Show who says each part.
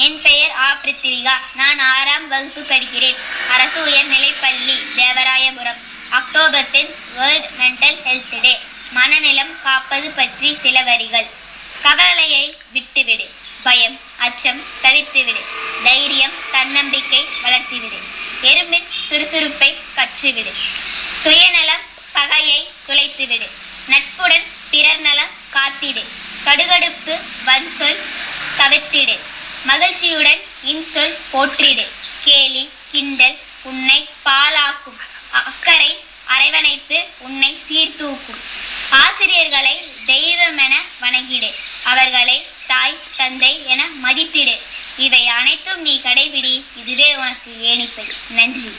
Speaker 1: என் பெயர் ஆ. பிருத்திவிகா. நான் ஆறாம் வகுப்பு படிக்கிறேன். அரசு உயர்நிலைப்பள்ளி Devarayapuram. October 10 world mental health day மனநலம் காப்பது பற்றி சில வரிகள். கவலையை விட்டுவிடு. பயம் அச்சம் தவிர்த்துவிடு. தைரியம் தன்னம்பிக்கை வளர்த்துவிடு. எறும்பின் சுறுசுறுப்பை கற்றுவிடு. சுயநலம் பகையை துளைத்துவிடு நட்புடன் பிறர் நலம் காத்திடு. கடுகடுப்பு வன்சொல் தவிர்த்திடு. மகிழ்ச்சியுடன் இன்சொல் போற்றிடு. கேலி கிண்டல் உன்னை பாழாக்கும். அக்கறை அரவணைப்பு உன்னை சீர்தூக்கும். ஆசிரியர்களை தெய்வமென வணங்கிடு. அவர்களை தாய் தந்தை என மதித்திடு. இவை அனைத்தும் நீ கடைபிடி. இதுவே உனக்கு ஏணிப்பது நன்றி.